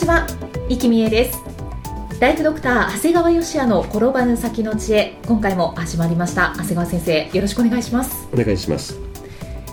ちは、生きみえです。ライフドクター長谷川芳也の転ばぬ先の知恵。今回も始まりました。長谷川先生よろしくお願いします。お願いします。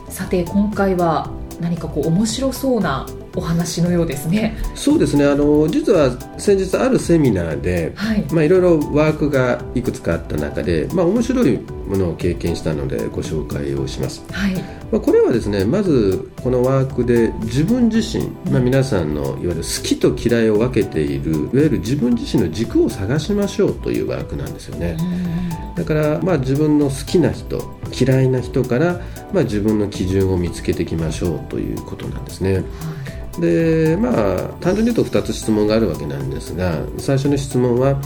さて今回は何かこう面白そうなお話のようですね。そうですね。あの実は先日あるセミナーで、はい。まあ、いろいろワークがいくつかあった中で、まあ、面白いものを経験したのでご紹介をします、はい。まあ、これはですねまずこのワークで自分自身、まあ、皆さんのいわゆる好きと嫌いを分けているいわゆる自分自身の軸を探しましょうというワークなんですよね。だから、まあ、自分の好きな人嫌いな人から、まあ、自分の基準を見つけていきましょうということなんですね、はいでまあ単純に言うと2つ質問があるわけなんですが最初の質問は、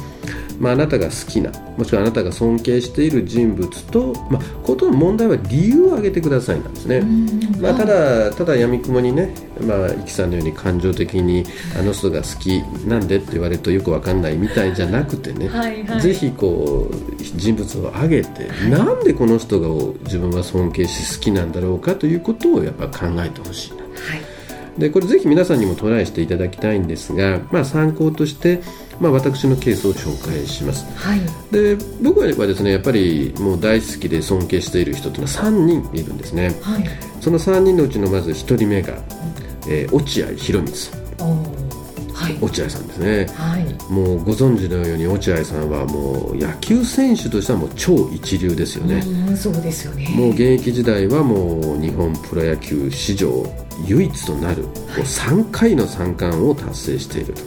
まあ、あなたが好きなもしくはあなたが尊敬している人物と、まあ、ことの問題は理由を挙げてくださいなんですね、まあ、ただただやみくもにね、まあ、イキさんのように感情的にあの人が好きなんでって言われるとよくわかんないみたいじゃなくてねはい、ぜひこう人物を挙げて、はい、なんでこの人が自分は尊敬し好きなんだろうかということをやっぱ考えてほしいでこれぜひ皆さんにもトライしていただきたいんですが、まあ、参考として、まあ、私のケースを紹介します、はい、で僕はですねやっぱりもう大好きで尊敬している人というのは3人いるんですね、はい、その3人のうちのまず1人目が、えー、落合博満落合さんですね、はい、もうご存知のように落合さんはもう野球選手としてはもう超一流ですよね、うそうですよね。もう現役時代はもう日本プロ野球史上唯一となる、3回の三冠を達成していると。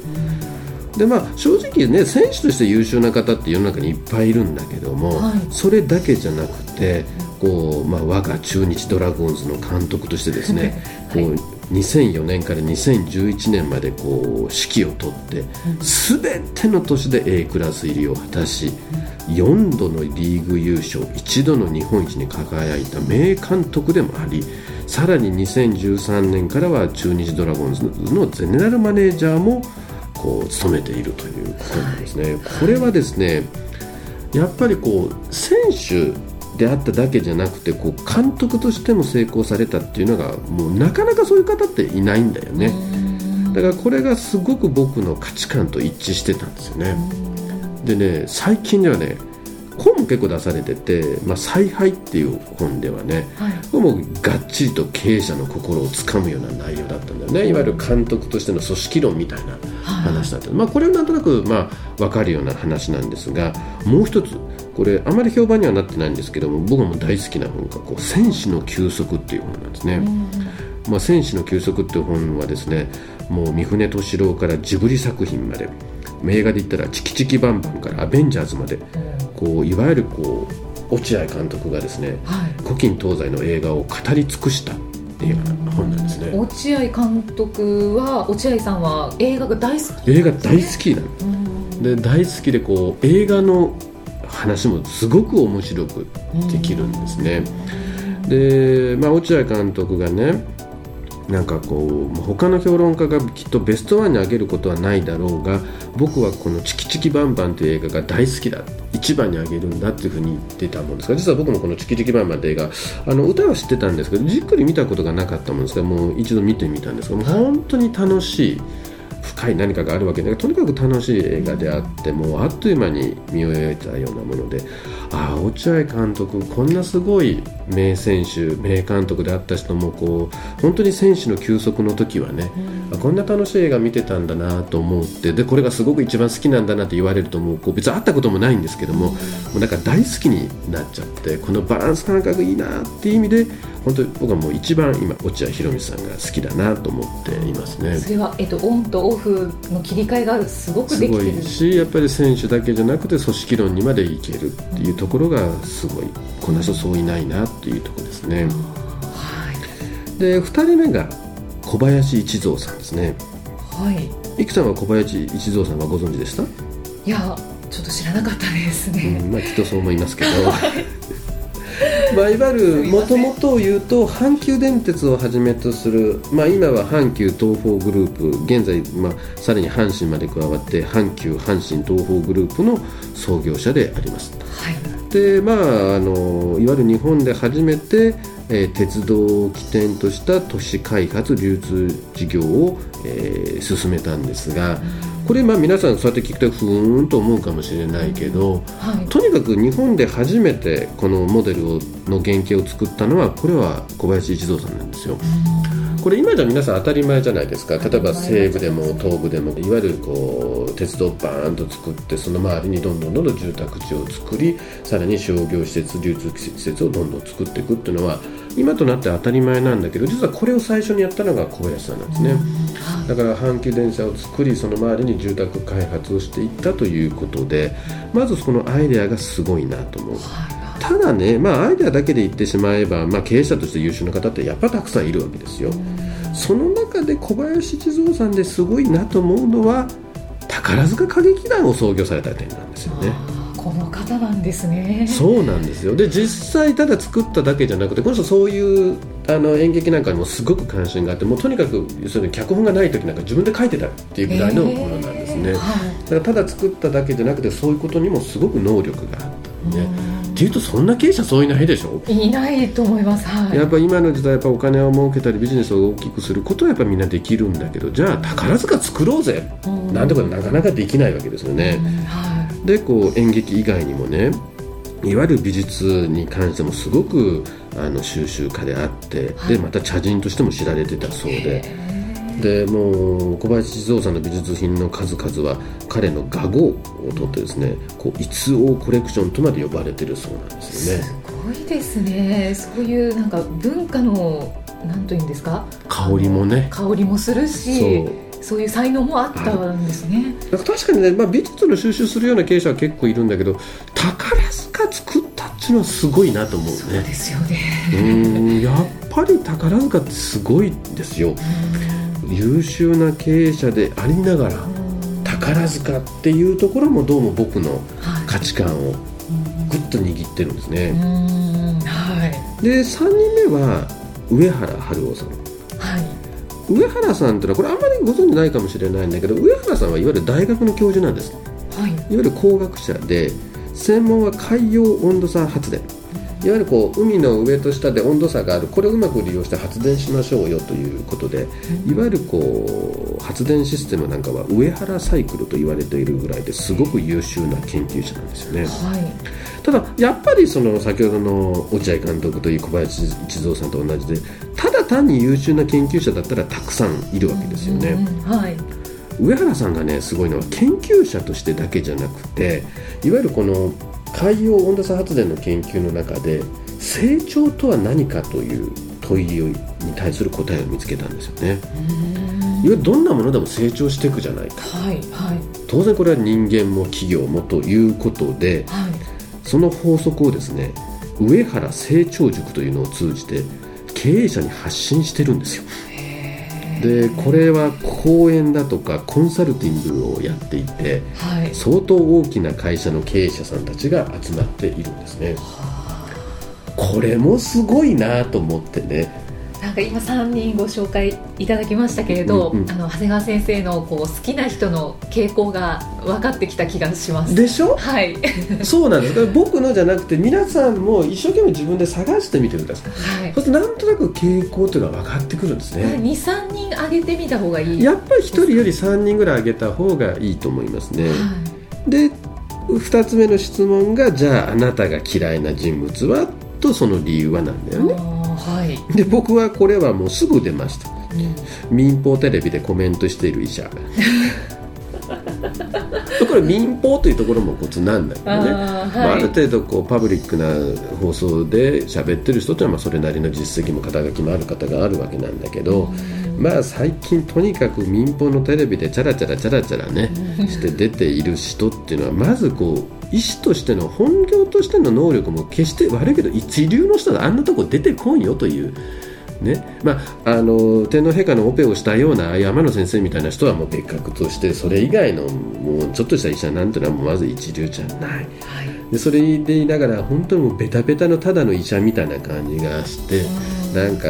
でまあ、正直ね選手として優秀な方って世の中にいっぱいいるんだけども、はい、それだけじゃなくてこう、まあ、我が中日ドラゴンズの監督としてですね、はい、こう2004年から2011年までこう指揮を執って全ての年で A クラス入りを果たし4度のリーグ優勝1度の日本一に輝いた名監督でもありさらに2013年からは中日ドラゴンズのゼネラルマネージャーもこう務めているということなんですね。これはですねやっぱりこう選手であっただけじゃなくてこう監督としても成功されたっていうのがもうなかなかそういう方っていないんだよね。だからこれがすごく僕の価値観と一致してたんですよね。でね最近ではね本も結構出されてて「まあ、采配」っていう本ではね、はい、これもがっちりと経営者の心をつかむような内容だったんだよね。いわゆる監督としての組織論みたいな話だった、はい、まあ、これはなんとなく、まあ、分かるような話なんですがもう一つこれあまり評判にはなってないんですけども僕も大好きな本がこう「戦士の休息」っていう本なんですね。まあ、戦士の休息っていう本はですねもう三船敏郎からジブリ作品まで映画で言ったら「チキチキバンバン」から「アベンジャーズ」までこういわゆるこう落合監督がですね、はい、古今東西の映画を語り尽くした映画本なんですね。落合監督は落合さんは映画が大好き、映画大好きなの。で大好きでこう映画の話もすごく面白くできるんですねで、まあ、落合監督がねなんかこう他の評論家がきっとベストワンに挙げることはないだろうが僕はこの「チキチキバンバン」という映画が大好きだ一番に挙げるんだっていうふうに言ってたもんですが実は僕もこの「チキチキバンバン」という映画あの歌は知ってたんですけどじっくり見たことがなかったもんですがもう一度見てみたんですがもう本当に楽しい。深い何かがあるわけでとにかく楽しい映画であってもうあっという間に見終えたようなものでああ落合監督こんなすごい名選手名監督であった人もこう本当に選手の休息の時はね、うん、こんな楽しい映画見てたんだなと思ってでこれがすごく一番好きなんだなって言われるともうこう別に会ったこともないんですけども,、もうなんか大好きになっちゃってこのバランス感覚いいなっていう意味で本当に僕はもう一番今落合博満さんが好きだなと思っていますね。それは、えっと、オンとオフの切り替えがすごくできてるすごいしやっぱり選手だけじゃなくて組織論にまでいけるっていうとところがすごいこんな人そういないなっていうところですね、はい、で2人目が小林一三さんですね。はい。いくさんは小林一三さんはご存知でした？いやちょっと知らなかったですね、うん、まあきっとそう思いますけど。まあ、いわゆるもともとを言うと阪急電鉄をはじめとする、まあ、今は阪急東宝グループ現在、まあ、さらに阪神まで加わって阪急阪神東宝グループの創業者であります。はい、でまああのいわゆる日本で初めてえー、鉄道を起点とした都市開発流通事業を、えー、進めたんですが、これまあ皆さんそうやって聞くとふーんと思うかもしれないけど、はい、とにかく日本で初めてこのモデルをの原型を作ったのはこれは小林一三さんなんですよ。これ今じゃ皆さん当たり前じゃないですか。例えば西部でも東部でも。いわゆるこう鉄道をバーンと作ってその周りにどんどんどんどん住宅地を作りさらに商業施設流通施設をどんどん作っていくっていうのは今となって当たり前なんだけど実はこれを最初にやったのが小林さんなんですね、だから阪急電車を作りその周りに住宅開発をしていったということでまずそのアイデアがすごいなと思う、ただね、まあ、アイデアだけで言ってしまえば、まあ、経営者として優秀な方ってやっぱたくさんいるわけですよ、その中で小林一三さんですごいなと思うのは宝塚歌劇団を創業された点なんですよね。この方なんですね。そうなんですよ。で実際ただ作っただけじゃなくてこの人そういうあの演劇なんかにもすごく関心があってもうとにかくその脚本がない時なんか自分で書いてたっていうぐらいのものなんですね、えーはい、だからただ作っただけじゃなくてそういうことにもすごく能力があったねっていうとそんな経営者そういないでしょ？いないと思います、はい、やっぱ今の時代やっぱお金を儲けたりビジネスを大きくすることはやっぱみんなできるんだけどじゃあ宝塚作ろうぜ。なんてことなかなかできないわけですよね、はい。でこう演劇以外にもねいわゆる美術に関してもすごくあの収集家であって、はい、でまた茶人としても知られてたそうで。でもう小林地蔵さんの美術品の数々は彼の画号を取ってですねこう逸王コレクションとまで呼ばれてるそうなんですよね。すごいですね。そういうなんか文化のなんというんですか？香りもね。香りもするしそう。いう才能もあったんですね、はい、確かにね、まあ、美術の収集するような経営者は結構いるんだけど宝塚作ったっていうのはすごいなと思うね。そうですよね。うんやっぱり宝塚ってすごいですよ優秀な経営者でありながら宝塚っていうところもどうも僕の価値観をぐっと握ってるんですね、はい、で3人目は上原春夫さん。はい。上原さんってのはこれあんまりご存じないかもしれないんだけど上原さんはいわゆる大学の教授なんです、はい、いわゆる工学者で専門は海洋温度差発電いわゆるこう海の上と下で温度差があるこれをうまく利用して発電しましょうよということで、いわゆるこう発電システムなんかは上原サイクルと言われているぐらいですごく優秀な研究者なんですよね。はい。ただやっぱりその先ほどの落合監督という小林一三さんと同じでただ単に優秀な研究者だったらたくさんいるわけですよね、うんうん。はい、上原さんがねすごいのは研究者としてだけじゃなくていわゆるこの海洋温度差発電の研究の中で成長とは何かという問いに対する答えを見つけたんですよね。いわゆるどんなものでも成長していくじゃないか、はいはい、当然これは人間も企業もということで、はい。その法則をですね上原成長塾というのを通じて経営者に発信してるんですよでこれは講演だとかコンサルティングをやっていて、はい、相当大きな会社の経営者さんたちが集まっているんですね。これもすごいなと思ってねなんか今3人ご紹介いただきましたけれど、うんうん、あの長谷川先生のこう好きな人の傾向が分かってきた気がします。でしょ？はい。そうなんです。僕のじゃなくて皆さんも一生懸命自分で探してみてください、はい、そしてなんとなく傾向というのは分かってくるんですね。23人上げてみた方がいい。やっぱり1人より3人ぐらい上げた方がいいと思いますね、はい、で2つ目の質問がじゃああなたが嫌いな人物は？とその理由はなんだよねはい、で僕はこれはもうすぐ出ました、うん、民放テレビでコメントしている医者。これ民放というところもコツなんだけどね。あはい、まあ、ある程度こうパブリックな放送で喋ってる人というのはそれなりの実績も肩書きもある方があるわけなんだけど、うん、まあ最近とにかく民放のテレビでチャラチャラチャラチャラねして出ている人っていうのはまずこう医師としての本業としての能力も決して悪いけど一流の人はあんなとこ出てこんよという。ね。まあ、あの天皇陛下のオペをしたような山野先生みたいな人はもう別格としてそれ以外のもうちょっとした医者なんてのはもうまず一流じゃない、はい、でそれで言いながら本当にもうベタベタのただの医者みたいな感じがしてなんか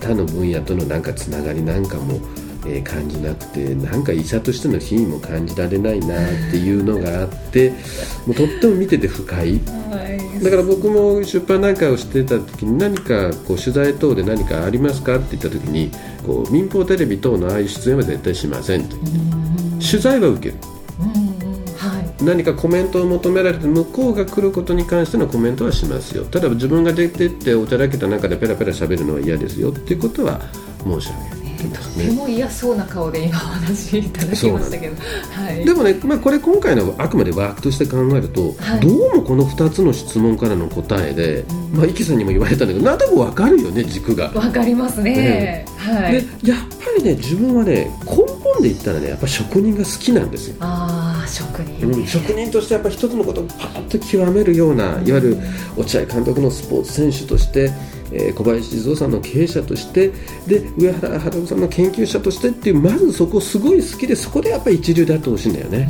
他の分野とのなんかつながりなんかもえー、感じなくてなんか医者としての品位も感じられないなっていうのがあってもうとっても見てて不快、はい、だから僕も出版なんかをしてた時に何かこう取材等で何かありますかって言った時にこう民放テレビ等のああいう出演は絶対しませんと。取材は受ける。何かコメントを求められて向こうが来ることに関してのコメントはしますよ。ただ自分が出てっておちゃらけた中でペラペラ喋るのは嫌ですよっていうことは申し上げるとても嫌そうな顔で今お話いただきましたけど、はい、でもね、まあ、これ今回のあくまでワークとして考えると、はい、どうもこの2つの質問からの答えで、うん、まあ、イキさんにも言われたんだけどなんとなく分かるよね軸が。分かりますね、ね。はい、でやっぱりね自分はね根本で言ったらねやっぱ職人が好きなんですよ。ああ職人、うん、職人としてやっぱ一つのことをパッと極めるような、うん、いわゆる落合監督のスポーツ選手としてえー、小林静雄さんの経営者としてで上原春夫さんの研究者としてっていうまずそこすごい好きでそこでやっぱり一流であってほしいんだよね、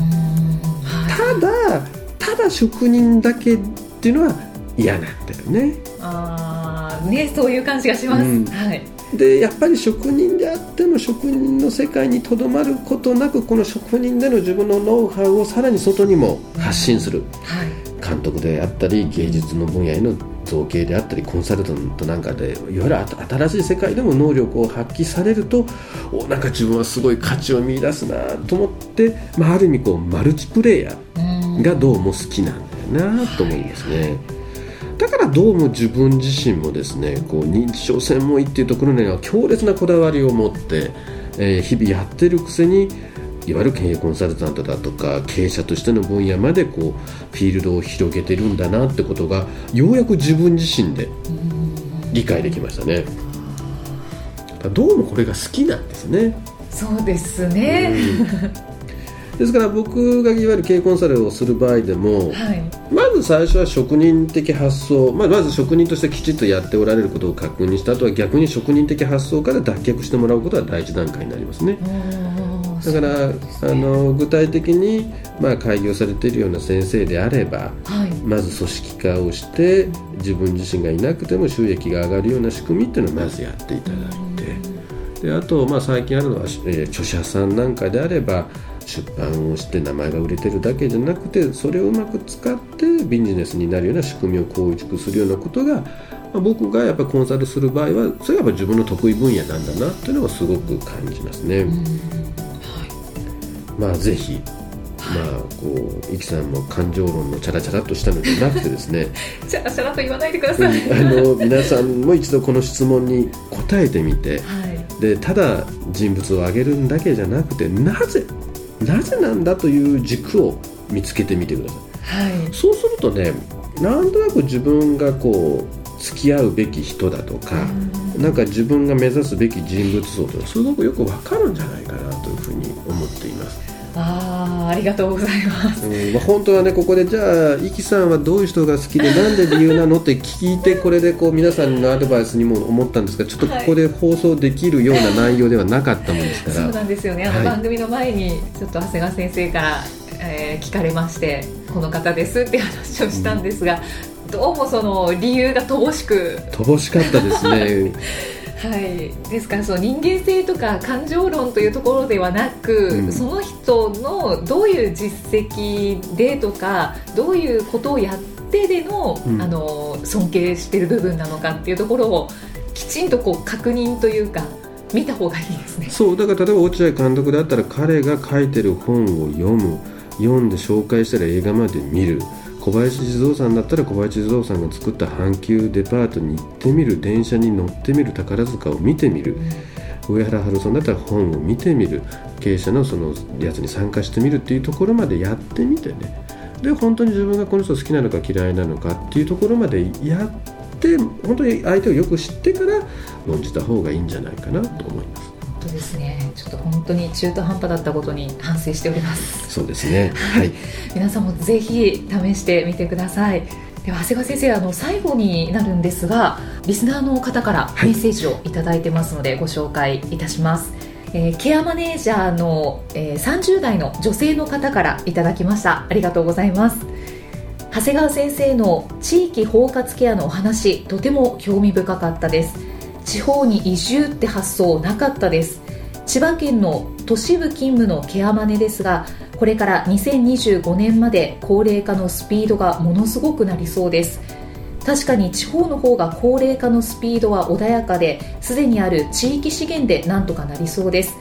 ただただ職人だけっていうのは嫌なんだよね。ああねそういう感じがします、うん、はいでやっぱり職人であっても職人の世界にとどまることなくこの職人での自分のノウハウをさらに外にも発信する、はい、監督であったり芸術の分野への造形であったりコンサルタントなんかでいわゆる新しい世界でも能力を発揮されるとおなんか自分はすごい価値を見出すなと思って、まあ、ある意味こうマルチプレイヤーがどうも好きなんだよなと思いますね。だからどうも自分自身もですねこう認知症専門医っていうところには強烈なこだわりを持って、えー、日々やってるくせにいわゆる経営コンサルタントだとか経営者としての分野までこうフィールドを広げてるんだなってことがようやく自分自身で理解できましたね。どうもこれが好きなんですね。そうですね、ですから僕がいわゆる経営コンサルをする場合でも、はい、まず最初は職人的発想、まあ、まず職人としてきちっとやっておられることを確認した後は逆に職人的発想から脱却してもらうことが第一段階になりますね。だから、ね、あの具体的に、まあ、開業されているような先生であれば、はい、まず組織化をして自分自身がいなくても収益が上がるような仕組みっていうのをまずやっていただいて。であと、まあ、最近あるのは、えー、著者さんなんかであれば出版をして名前が売れてるだけじゃなくてそれをうまく使ってビジネスになるような仕組みを構築するようなことが、まあ、僕がやっぱコンサルする場合はそれがやっぱ自分の得意分野なんだなっていうのはすごく感じますね。まあぜひまあこう、イキさんも感情論のチャラチャラとしたのではなくてですね。チャラチャラと言わないでください、あの皆さんも一度この質問に答えてみて、はい、でただ人物を挙げるんだけじゃなくてなぜなぜなんだという軸を見つけてみてください、はい、そうするとねなんとなく自分がこう付き合うべき人だとか、なんか自分が目指すべき人物像というのはすごくよく分かるんじゃないかなというふうに思っています。あありがとうございます、うんまあ、本当はねここでじゃあイキさんはどういう人が好きで なんで理由なのって聞いてこれでこう皆さんのアドバイスにも思ったんですがちょっとここで放送できるような内容ではなかったもんですから、そうなんですよね。あの番組の前にちょっと長谷川先生から、えー、聞かれましてこの方ですって話をしたんですが、うん、どうもその理由が乏しく。乏しかったですね。はい、ですからその人間性とか感情論というところではなく、うん、その人のどういう実績でとかどういうことをやってでのうん、あの尊敬している部分なのかっていうところをきちんとこう確認というか見た方がいいですね。そう。だから例えば落合監督だったら彼が書いてる本を読む読んで紹介したら映画まで見る。小林地蔵さんだったら小林地蔵さんが作った阪急デパートに行ってみる。電車に乗ってみる。宝塚を見てみる、上原春さんだったら本を見てみる。経営者のそのやつに参加してみるっていうところまでやってみてね。で本当に自分がこの人好きなのか嫌いなのかっていうところまでやって本当に相手をよく知ってから論じた方がいいんじゃないかなと思います。当ですね。ちょっと本当に中途半端だったことに反省しております。そうですね。はい。皆さんもぜひ試してみてください。では長谷川先生あの最後になるんですがリスナーの方からメッセージをいただいてますので、ご紹介いたします。えー、ケアマネージャーの、えー、30代の女性の方からいただきました。ありがとうございます。長谷川先生の地域包括ケアのお話とても興味深かったです地方に移住って発想なかったです。千葉県の都市部勤務のケアマネですがこれから2025年まで高齢化のスピードがものすごくなりそうです。確かに地方の方が高齢化のスピードは穏やかですでにある地域資源でなんとかなりそうです。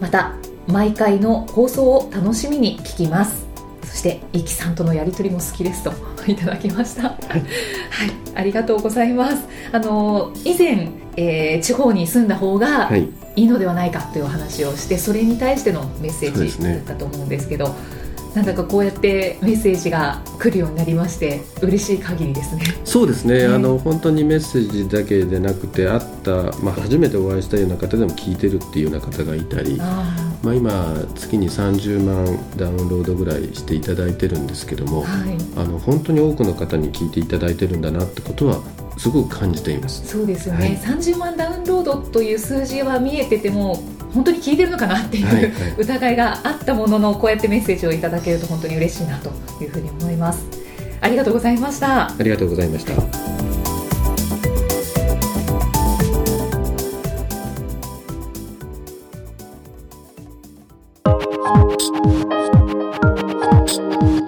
また毎回の放送を楽しみに聞きます。そしてイキさんとのやり取りも好きですと。いただきました、はい、はい、ありがとうございます。あの以前、えー、地方に住んだ方がい。いのではないかというお話をしてそれに対してのメッセージだったと思うんですけどなんだかこうやってメッセージが来るようになりまして嬉しい限りですね。そうですね、あの本当にメッセージだけでなくてあった、まあ、初めてお会いしたような方でも聞いてるっていうような方がいたりまあ、今月に30万ダウンロードぐらいしていただいてるんですけども、はい、あの本当に多くの方に聞いていただいてるんだなってことはすごく感じています。そうですよね、はい、30万ダウンロードという数字は見えてても本当に聞いてるのかなっていう、はいはい、疑いがあったもののこうやってメッセージをいただけると本当に嬉しいなというふうに思います。ありがとうございました。ありがとうございました。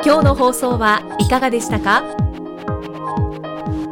今日の放送はいかがでしたか？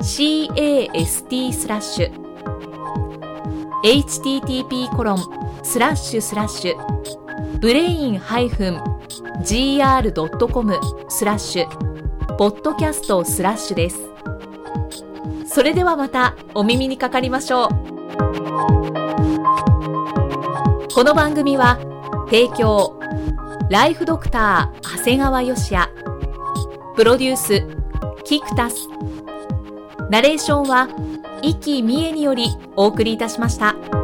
cast スラッシュ http コロンスラッシュスラッシュブレイン -gr.com スラッシュポッドキャストスラッシュです。それではまたお耳にかかりましょう。この番組は提供ライフドクター長谷川芳也。プロデュースキクタス。ナレーションは、生きみえによりお送りいたしました。